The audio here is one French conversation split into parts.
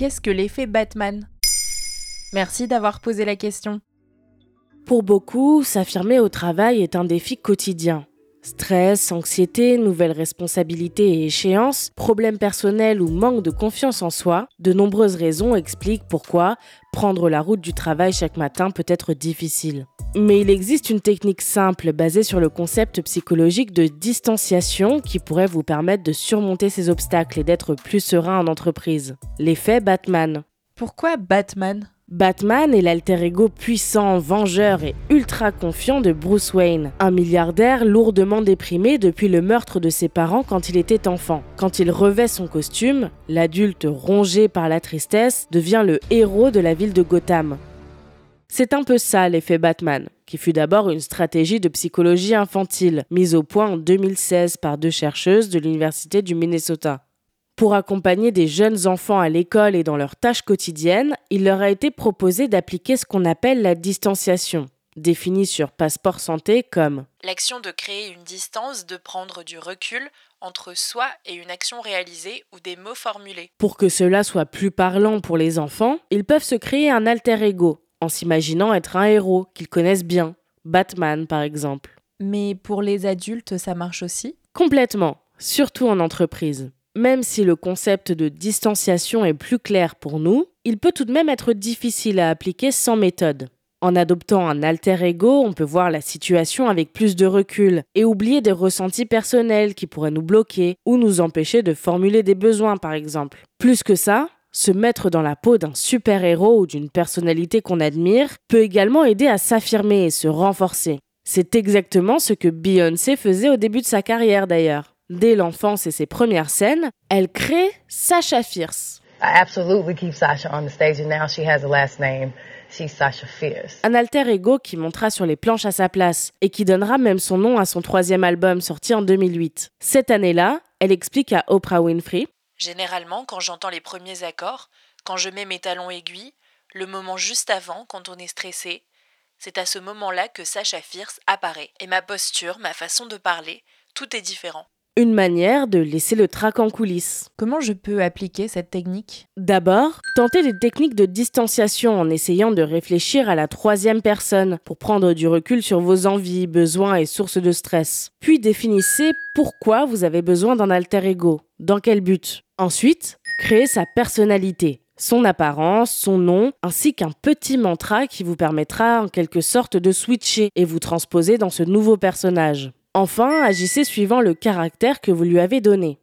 qu'est-ce que l'effet Batman? Merci d'avoir posé la question. Pour beaucoup, s'affirmer au travail est un défi quotidien. Stress, anxiété, nouvelles responsabilités et échéances, problèmes personnels ou manque de confiance en soi, de nombreuses raisons expliquent pourquoi prendre la route du travail chaque matin peut être difficile. Mais il existe une technique simple basée sur le concept psychologique de distanciation qui pourrait vous permettre de surmonter ces obstacles et d'être plus serein en entreprise. L'effet Batman. Pourquoi Batman? Batman est l'alter ego puissant, vengeur et ultra confiant de Bruce Wayne, un milliardaire lourdement déprimé depuis le meurtre de ses parents quand il était enfant. Quand il revêt son costume, l'adulte rongé par la tristesse devient le héros de la ville de Gotham. C'est un peu ça l'effet Batman, qui fut d'abord une stratégie de psychologie infantile, mise au point en 2016 par deux chercheuses de l'Université du Minnesota. Pour accompagner des jeunes enfants à l'école et dans leurs tâches quotidiennes, il leur a été proposé d'appliquer ce qu'on appelle la distanciation, définie sur Passeport Santé comme l'action de créer une distance, de prendre du recul entre soi et une action réalisée ou des mots formulés. Pour que cela soit plus parlant pour les enfants, ils peuvent se créer un alter ego, en s'imaginant être un héros qu'ils connaissent bien, Batman par exemple. Mais pour les adultes, ça marche aussi? Complètement, surtout en entreprise. Même si le concept de distanciation est plus clair pour nous, il peut tout de même être difficile à appliquer sans méthode. En adoptant un alter ego, on peut voir la situation avec plus de recul et oublier des ressentis personnels qui pourraient nous bloquer ou nous empêcher de formuler des besoins par exemple. Plus que ça, se mettre dans la peau d'un super-héros ou d'une personnalité qu'on admire peut également aider à s'affirmer et se renforcer. C'est exactement ce que Beyoncé faisait au début de sa carrière d'ailleurs. Dès l'enfance et ses premières scènes, elle crée Sasha Fierce. Un alter ego qui montera sur les planches à sa place et qui donnera même son nom à son troisième album sorti en 2008. Cette année-là, elle explique à Oprah Winfrey Généralement, quand j'entends les premiers accords, quand je mets mes talons aiguilles, le moment juste avant, quand on est stressé, c'est à ce moment-là que Sasha Fierce apparaît. Et ma posture, ma façon de parler, tout est différent une manière de laisser le trac en coulisses. Comment je peux appliquer cette technique? D'abord, tentez des techniques de distanciation en essayant de réfléchir à la troisième personne pour prendre du recul sur vos envies, besoins et sources de stress. Puis définissez pourquoi vous avez besoin d'un alter ego, dans quel but. Ensuite, créez sa personnalité son apparence, son nom, ainsi qu'un petit mantra qui vous permettra en quelque sorte de switcher et vous transposer dans ce nouveau personnage. Enfin, agissez suivant le caractère que vous lui avez donné.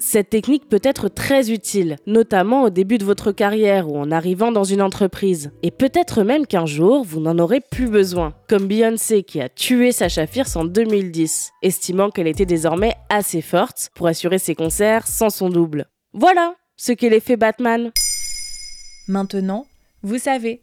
Cette technique peut être très utile, notamment au début de votre carrière ou en arrivant dans une entreprise. Et peut-être même qu'un jour, vous n'en aurez plus besoin. Comme Beyoncé qui a tué Sacha Fierce en 2010, estimant qu'elle était désormais assez forte pour assurer ses concerts sans son double. Voilà ce qu'est l'effet Batman. Maintenant, vous savez.